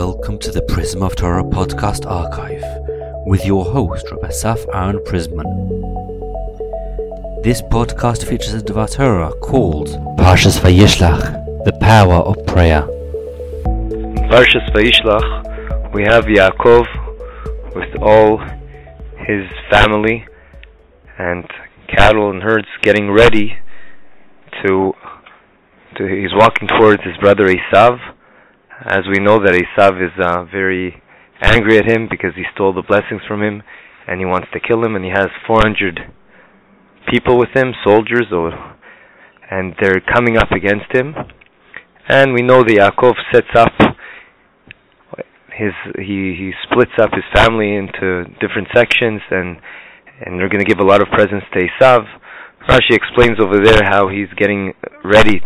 Welcome to the Prism of Torah podcast archive with your host, Rabbi Asaf Aaron Prisman. This podcast features a Dvar Torah called Parshas Vayishlach, the power of prayer. In Parshas Vayishlach, we have Yaakov with all his family and cattle and herds getting ready to, to he's walking towards his brother Esav as we know that Esav is uh, very angry at him because he stole the blessings from him and he wants to kill him and he has 400 people with him, soldiers, or, and they're coming up against him. And we know that Yaakov sets up his he he splits up his family into different sections and and they're going to give a lot of presents to Esav. Rashi explains over there how he's getting ready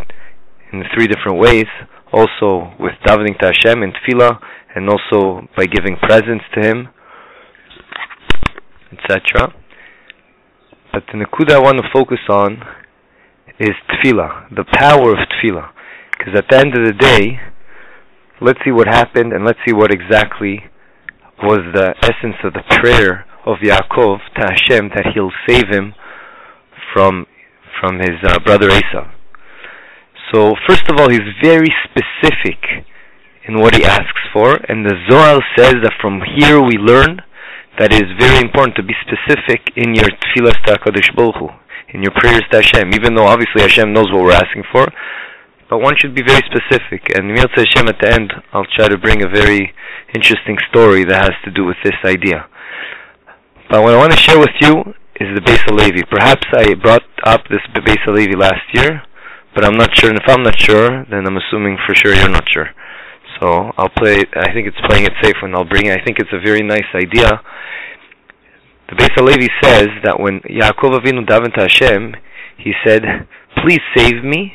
in three different ways also with davening to Hashem in tefillah, and also by giving presents to Him, etc. But the nakuda I want to focus on is tefillah, the power of tefillah. Because at the end of the day, let's see what happened, and let's see what exactly was the essence of the prayer of Yaakov to Hashem that He'll save him from from his uh, brother Esau. So first of all, he's very specific in what he asks for, and the Zohar says that from here we learn that it is very important to be specific in your tefillah to HaKadosh Baruch Hu, in your prayers to Hashem, even though obviously Hashem knows what we're asking for, but one should be very specific. And Mitzvah Hashem at the end, I'll try to bring a very interesting story that has to do with this idea. But what I want to share with you is the Beis Halevi. Perhaps I brought up this Beis Halevi last year, but I'm not sure. And if I'm not sure, then I'm assuming for sure you're not sure. So I'll play. I think it's playing it safe when I'll bring it. I think it's a very nice idea. The Beis Halevi says that when Yaakov Avinu davened to Hashem, he said, "Please save me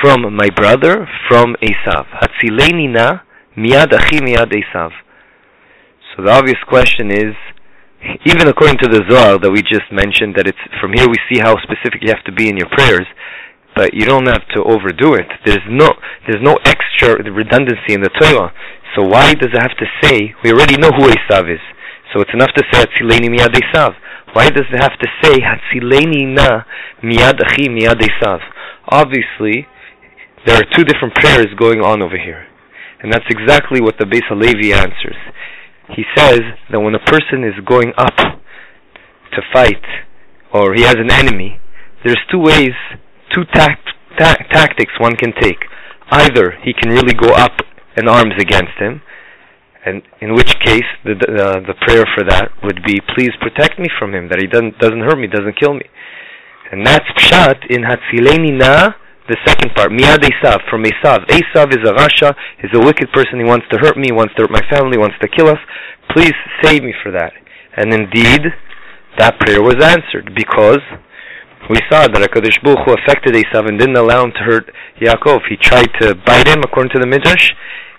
from my brother, from Esav. Hatzileni na miad achi miad Esav." So the obvious question is, even according to the Zohar that we just mentioned, that it's from here we see how specific you have to be in your prayers but you don't have to overdo it. There's no there's no extra redundancy in the Torah. So why does it have to say we already know who Esav is? So it's enough to say Hatzileni miyad Esav. Why does it have to say Hatzileni na miyad achi miyad Esav? Obviously, there are two different prayers going on over here, and that's exactly what the Beis Halevi answers. He says that when a person is going up to fight, or he has an enemy, there's two ways two tact, ta- tactics one can take. Either he can really go up in arms against him, and in which case the uh, the prayer for that would be, "Please protect me from him, that he doesn't doesn't hurt me, doesn't kill me." And that's pshat in Hatzileni Na, the second part, Miyad Esav, from Esav. Esav is a rasha, is a wicked person. He wants to hurt me, wants to hurt my family, wants to kill us. Please save me for that. And indeed, that prayer was answered because we saw that HaKadosh Baruch Hu affected Esav and didn't allow him to hurt Yaakov. He tried to bite him, according to the Midrash,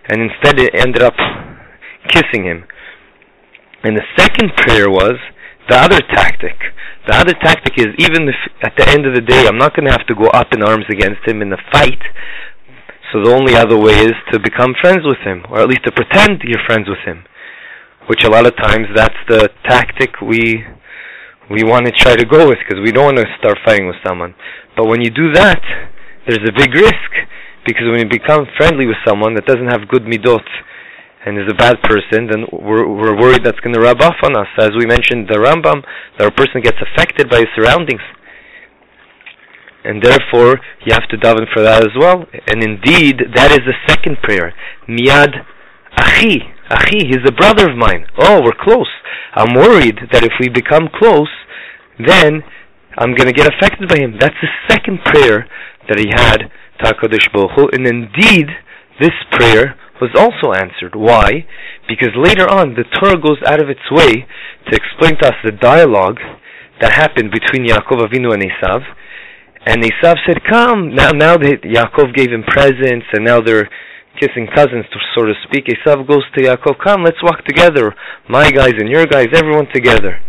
and instead it ended up kissing him. And the second prayer was the other tactic. The other tactic is even if at the end of the day I'm not going to have to go up in arms against him in the fight, so the only other way is to become friends with him, or at least to pretend you're friends with him. Which a lot of times that's the tactic we we want to try to go with because we don't want to start fighting with someone. But when you do that, there's a big risk because when you become friendly with someone that doesn't have good midot and is a bad person, then we're, we're worried that's going to rub off on us. As we mentioned, the Rambam, that a person gets affected by his surroundings. And therefore, you have to daven for that as well. And indeed, that is the second prayer. Miyad Achi. Achi, he's a brother of mine. Oh, we're close. I'm worried that if we become close, then I'm going to get affected by him. That's the second prayer that he had to HaKadosh. And indeed, this prayer was also answered. Why? Because later on, the Torah goes out of its way to explain to us the dialogue that happened between Yaakov Avinu and Esav. And Esav said, "Come now." Now that Yaakov gave him presents, and now they're kissing cousins, to so to speak. Esav goes to Yaakov, "Come, let's walk together. My guys and your guys, everyone together."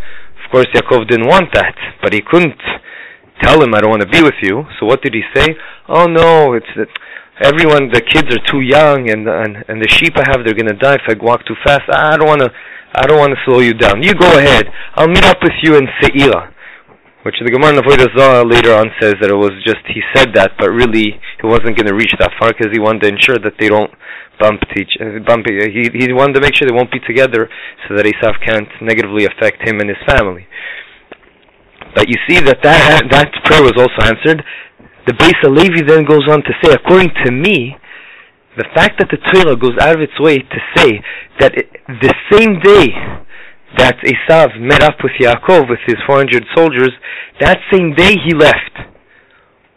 Of course, Yaakov didn't want that, but he couldn't tell him, I don't want to be with you. So what did he say? Oh no, it's that everyone, the kids are too young, and and and the sheep I have, they're gonna die if I walk too fast. I don't wanna, I don't wanna slow you down. You go ahead. I'll meet up with you in Seira. Which the Gemara in Zarah later on says that it was just he said that, but really he wasn't going to reach that far because he wanted to ensure that they don't bump each. Uh, bump. He he wanted to make sure they won't be together so that Esav can't negatively affect him and his family. But you see that that that prayer was also answered. The Beis Halevi then goes on to say, according to me, the fact that the Torah goes out of its way to say that it, the same day that Esav met up with Yaakov with his 400 soldiers, that same day he left.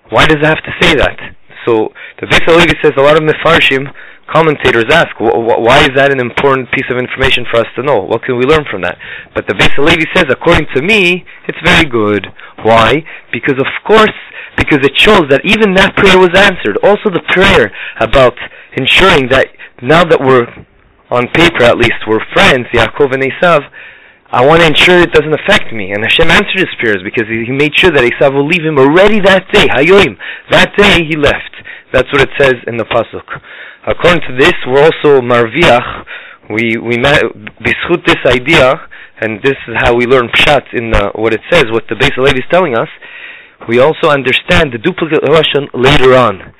Why does it have to say that? So the Halevi says a lot of Mefarshim commentators ask, why is that an important piece of information for us to know? What can we learn from that? But the Halevi says, according to me, it's very good. Why? Because of course, because it shows that even that prayer was answered. Also the prayer about ensuring that now that we're on paper at least, we're friends, Yaakov and Esav, I want to ensure it doesn't affect me. And Hashem answered his prayers because he, he made sure that Esav will leave him already that day. Hayoim. That day he left. That's what it says in the pasuk. According to this, we're also marviach. We we met bishut this idea, and this is how we learn pshat in the, what it says. What the Beis Halevi is telling us. We also understand the duplicate lashon later on,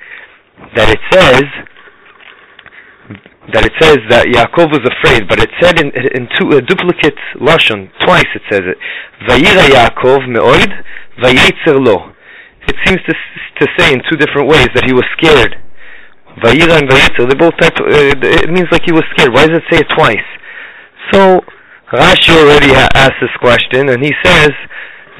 that it says that it says that Yaakov was afraid, but it said in, in two, a duplicate lashon twice. It says it. Vayira Yaakov me'oid, vayetzer lo. It seems to to say in two different ways that he was scared. Vayira and vayetzer, they both type. Uh, it means like he was scared. Why does it say it twice? So Rashi already ha- asked this question, and he says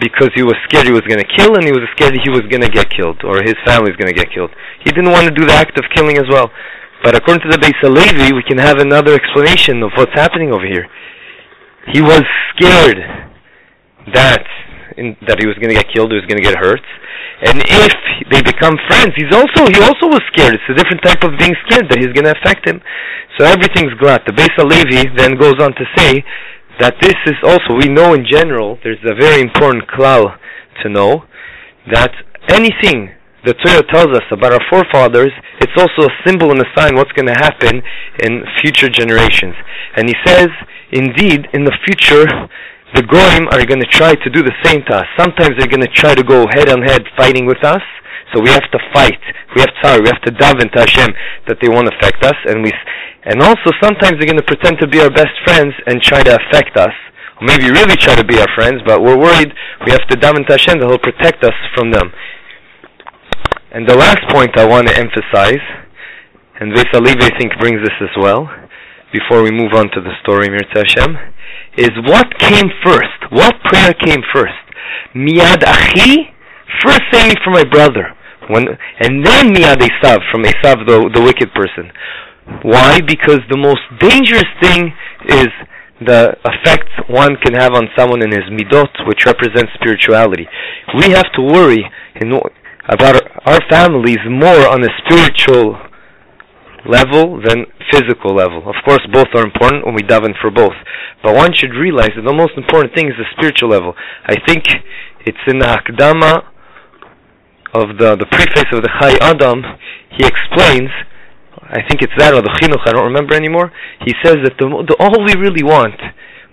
because he was scared he was going to kill, and he was scared he was going to get killed, or his family was going to get killed. He didn't want to do the act of killing as well. But according to the Beis Halevi, we can have another explanation of what's happening over here. He was scared that in, that he was going to get killed, he was going to get hurt, and if they become friends, he's also he also was scared. It's a different type of being scared that he's going to affect him. So everything's glad. The Beis Halevi then goes on to say that this is also we know in general. There's a very important klal to know that anything the Torah tells us about our forefathers, it's also a symbol and a sign what's going to happen in future generations. And he says, indeed, in the future, the Goyim are going to try to do the same to us. Sometimes they're going to try to go head on head fighting with us, so we have to fight. We have to sorry, we have to daven to Hashem that they won't affect us, and we, and also sometimes they're going to pretend to be our best friends and try to affect us, or maybe really try to be our friends, but we're worried we have to daven to Hashem that He'll protect us from them. And the last point I want to emphasize, and Beis Halevi I think brings this as well, before we move on to the story, Mirza Hashem, is what came first? What prayer came first? Miyad Achi, first saying for my brother, when, and then Miyad Esav, from Esav, the, the wicked person. Why? Because the most dangerous thing is the effect one can have on someone in his midot, which represents spirituality. We have to worry in about our families more on a spiritual level than physical level. Of course, both are important when we daven for both. But one should realize that the most important thing is the spiritual level. I think it's in the Hakdama of the, the preface of the Chayei Adam, he explains, I think it's that or the Chinuch, I don't remember anymore, he says that the, the all we really want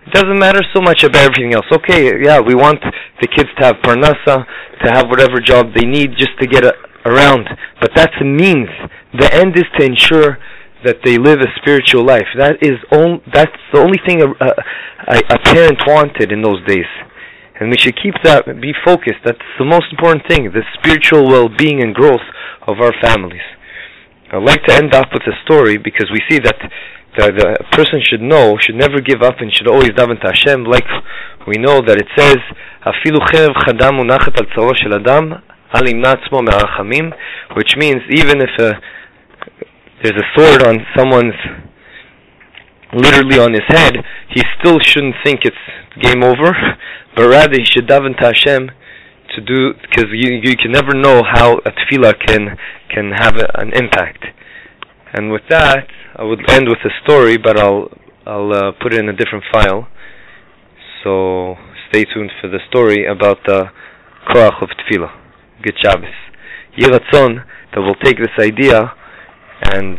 it doesn't matter so much about everything else. Okay, yeah, we want the kids to have parnasa, to have whatever job they need just to get a, around, but that's a means. The end is to ensure that they live a spiritual life. That is on, that's the only thing a, a, a parent wanted in those days. And we should keep that, be focused. That's the most important thing, the spiritual well-being and growth of our families. I'd like to end up with a story because we see that the, the person should know, should never give up and should always daven to Hashem, like we know that it says, "Afilu cherev chadam unachet al tzaro shel adam, al atzmo me'arachamim," which means even if a, there's a sword on someone's, literally on his head, he still shouldn't think it's game over, but rather he should daven to Hashem to do, because you, you can never know how a tefillah can, can have a, an impact. And with that, I would end with a story, but I'll I'll uh, put it in a different file. So stay tuned for the story about the koach of tefillah. Good Shabbos. Yiratzon that will take this idea and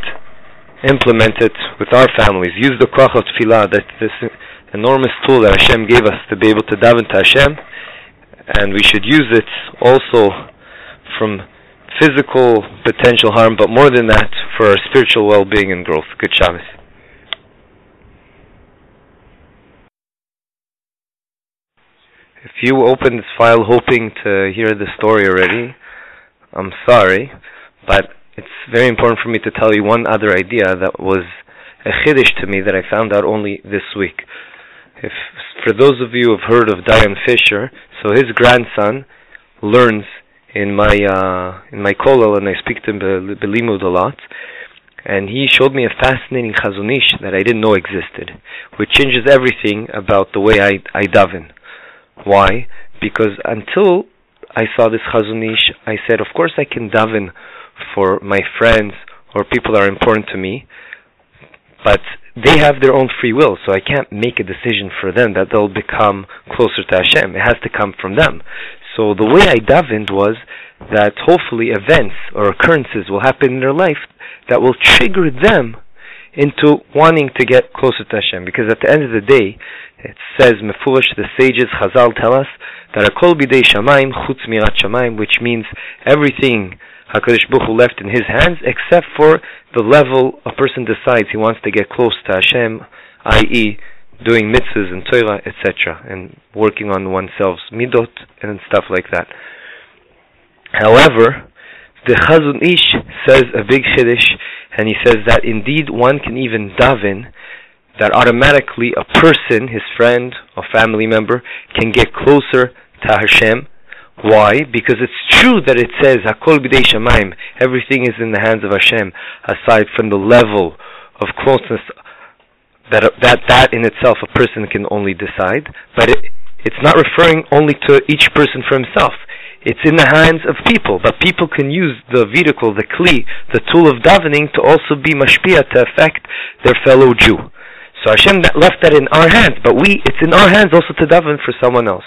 implement it with our families. Use the koach of tefillah, that this enormous tool that Hashem gave us to be able to daven to Hashem, and we should use it also from physical potential harm, but more than that, for our spiritual well-being and growth. Good Shabbos. If you opened this file hoping to hear the story already, I'm sorry, but it's very important for me to tell you one other idea that was a chiddush to me that I found out only this week. If for those of you who have heard of Dayan Fisher, so his grandson learns in my uh, in my kollel, and I speak to him belimud a lot. And he showed me a fascinating chazon ish that I didn't know existed, which changes everything about the way I I daven. Why? Because until I saw this chazon ish, I said, of course I can daven for my friends or people that are important to me, but they have their own free will, so I can't make a decision for them that they'll become closer to Hashem. It has to come from them. So the way I davened was that hopefully events or occurrences will happen in their life that will trigger them into wanting to get closer to Hashem. Because at the end of the day, it says Mefulish, the sages, Chazal tell us that Akol bidei Shamaim chutz mirat Shamaim, which means everything HaKadosh Baruch Hu left in his hands, except for the level a person decides he wants to get close to Hashem, i.e., doing mitzvahs and Torah, etc., and working on oneself's midot and stuff like that. However, the Chazon Ish says a big chiddush, and he says that indeed one can even daven that automatically a person, his friend or family member, can get closer to Hashem. Why? Because it's true that it says Hakol b'dei everything is in the hands of Hashem, aside from the level of closeness that that that in itself a person can only decide, but it, it's not referring only to each person for himself. It's in the hands of people, but people can use the vehicle, the kli, the tool of davening to also be mashpia to affect their fellow Jew. So Hashem left that in our hands, but we, it's in our hands also to daven for someone else.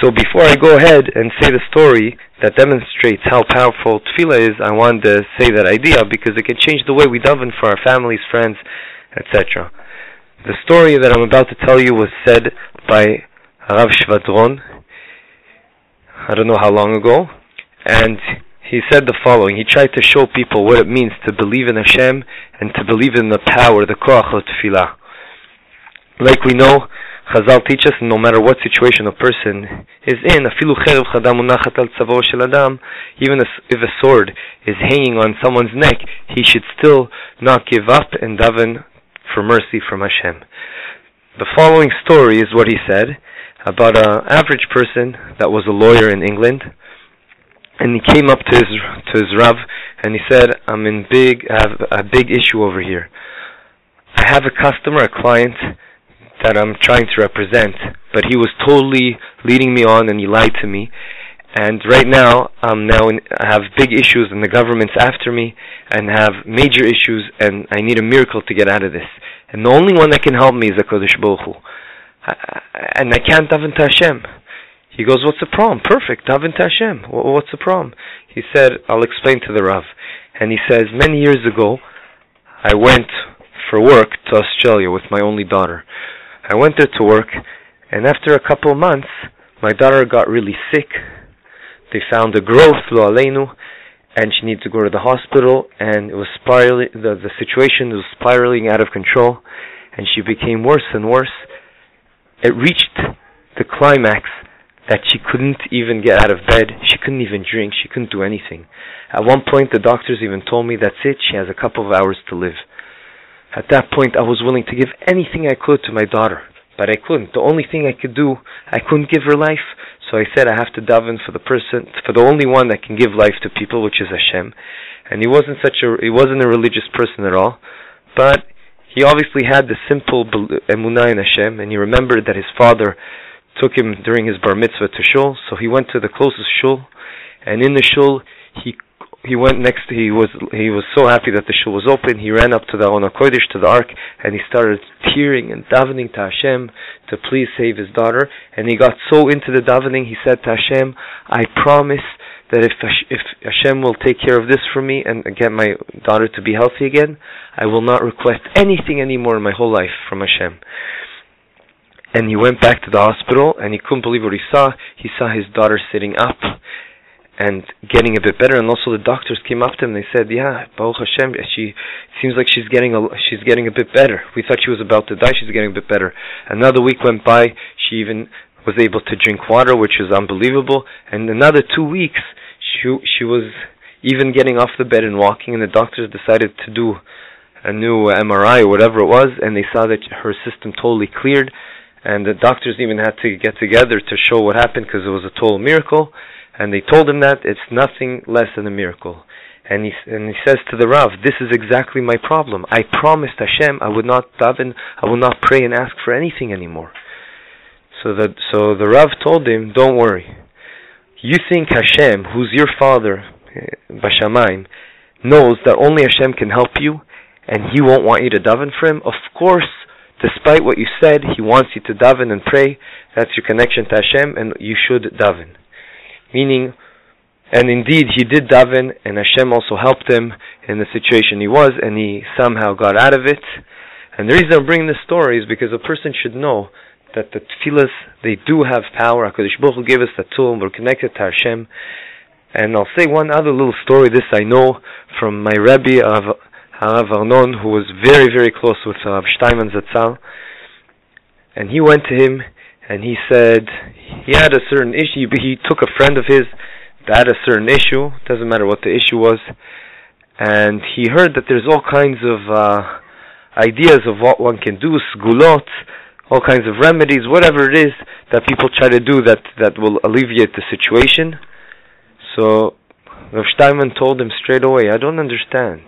So before I go ahead and say the story that demonstrates how powerful tefillah is, I want to say that idea because it can change the way we daven for our families, friends, etc. The story that I'm about to tell you was said by Rav Shvadron, I don't know how long ago, and he said the following. He tried to show people what it means to believe in Hashem and to believe in the power, the koach of tefillah. Like we know, Chazal teach us no matter what situation a person is in, even if a sword is hanging on someone's neck, he should still not give up and daven for mercy from Hashem. The following story is what he said about an average person that was a lawyer in England, and he came up to his to his Rav and he said, "I'm in big I have a big issue over here. I have a customer, a client that I'm trying to represent, but he was totally leading me on and he lied to me." And right now, I'm now in, I have big issues, and the government's after me, and have major issues, and I need a miracle to get out of this. And the only one that can help me is the Kodesh Baruch Hu. And I can't daven to Hashem. He goes, "What's the problem? Perfect, daven to Hashem. What's the problem?" He said, "I'll explain to the Rav." And he says, "Many years ago, I went for work to Australia with my only daughter. I went there to work, and after a couple of months, my daughter got really sick they found a growth, lo aleinu, and she needed to go to the hospital, and it was spiraling, the, the situation was spiraling out of control, and she became worse and worse. It reached the climax that she couldn't even get out of bed, she couldn't even drink, she couldn't do anything. At one point, the doctors even told me, that's it, she has a couple of hours to live. At that point, I was willing to give anything I could to my daughter, but I couldn't. The only thing I could do, I couldn't give her life, so I said I have to daven for the person, for the only one that can give life to people, which is Hashem. And he wasn't such a, he wasn't a religious person at all, but he obviously had the simple emunah in Hashem, and he remembered that his father took him during his bar mitzvah to shul, so he went to the closest shul, and in the shul he he went next. He was he was so happy that the shul was open. He ran up to the Aron Kodesh to the ark, and he started tearing and davening to Hashem to please save his daughter. And he got so into the davening, he said to Hashem, "I promise that if if Hashem will take care of this for me and get my daughter to be healthy again, I will not request anything anymore in my whole life from Hashem. And he went back to the hospital and he couldn't believe what he saw. He saw his daughter sitting up and getting a bit better. And also the doctors came up to him. They said, "Yeah, Baruch Hashem, she seems like she's getting a she's getting a bit better. We thought she was about to die. She's getting a bit better." Another week went by. She even was able to drink water, which is unbelievable. And another two weeks, she she was even getting off the bed and walking. And the doctors decided to do a new MRI or whatever it was, and they saw that her system totally cleared. And the doctors even had to get together to show what happened because it was a total miracle and they told him that it's nothing less than a miracle. And he and he says to the Rav, "This is exactly my problem. I promised Hashem I would not daven, I will not pray and ask for anything anymore." So that so the Rav told him, "Don't worry. You think Hashem, who's your father, eh, Bashamayim, knows that only Hashem can help you, and He won't want you to daven for Him. Of course." Despite what you said, He wants you to daven and pray. That's your connection to Hashem, and you should daven. Meaning, and indeed he did daven, and Hashem also helped him in the situation he was, and he somehow got out of it. And the reason I'm bringing this story is because a person should know that the tefillahs, they do have power. HaKadosh Baruch Hu gave us the tool, and we're connected to Hashem. And I'll say one other little story, this I know from my Rebbe of Harav Arnon, who was very, very close with uh, Rav Steinman Zatzal. And he went to him, and he said he had a certain issue. He took a friend of his that had a certain issue. Doesn't matter what the issue was, and he heard that there's all kinds of uh, ideas of what one can do, sgulot, all kinds of remedies, whatever it is that people try to do that that will alleviate the situation. So Rav Steinman told him straight away, "I don't understand."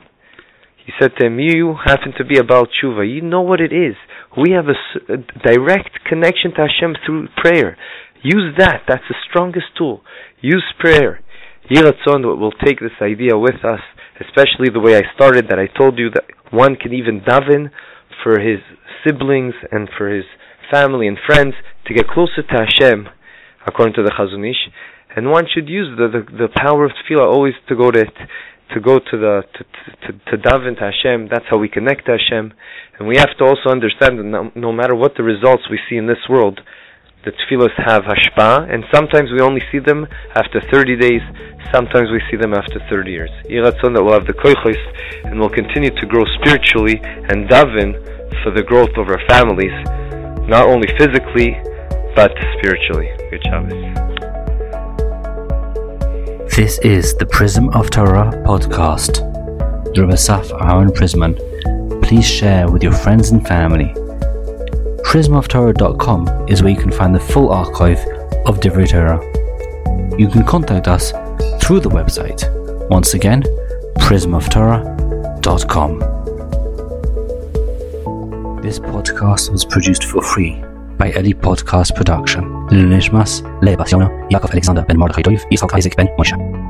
He said to him, "You happen to be about tshuva. You know what it is. We have a, a direct connection to Hashem through prayer. Use that. That's the strongest tool. Use prayer. Yiratzon will take this idea with us, especially the way I started, that I told you that one can even daven for his siblings and for his family and friends to get closer to Hashem, according to the Chazon Ish. And one should use the, the, the power of tefillah always to go to it to go to the to to, to daven to Hashem. That's how we connect to Hashem, and we have to also understand that no, no matter what the results we see in this world, the tefillahs have hashpa, and sometimes we only see them after 30 days. Sometimes we see them after 30 years. Yiratzon that we'll have the koichos and we'll continue to grow spiritually and daven for the growth of our families, not only physically but spiritually. Good Shabbos. This is the Prism of Torah podcast. Rabbi Asaf Aaron Prisman. Please share with your friends and family. PrismofTorah.com is where you can find the full archive of Divrei Torah. You can contact us through the website. Once again, prismoftorah.com. This podcast was produced for free by Eli Podcast Production. lishmas, Leib Asiona, Yaakov Alexander Ben Mordechai Toiv, Yitzhak Isaac Ben Moshe.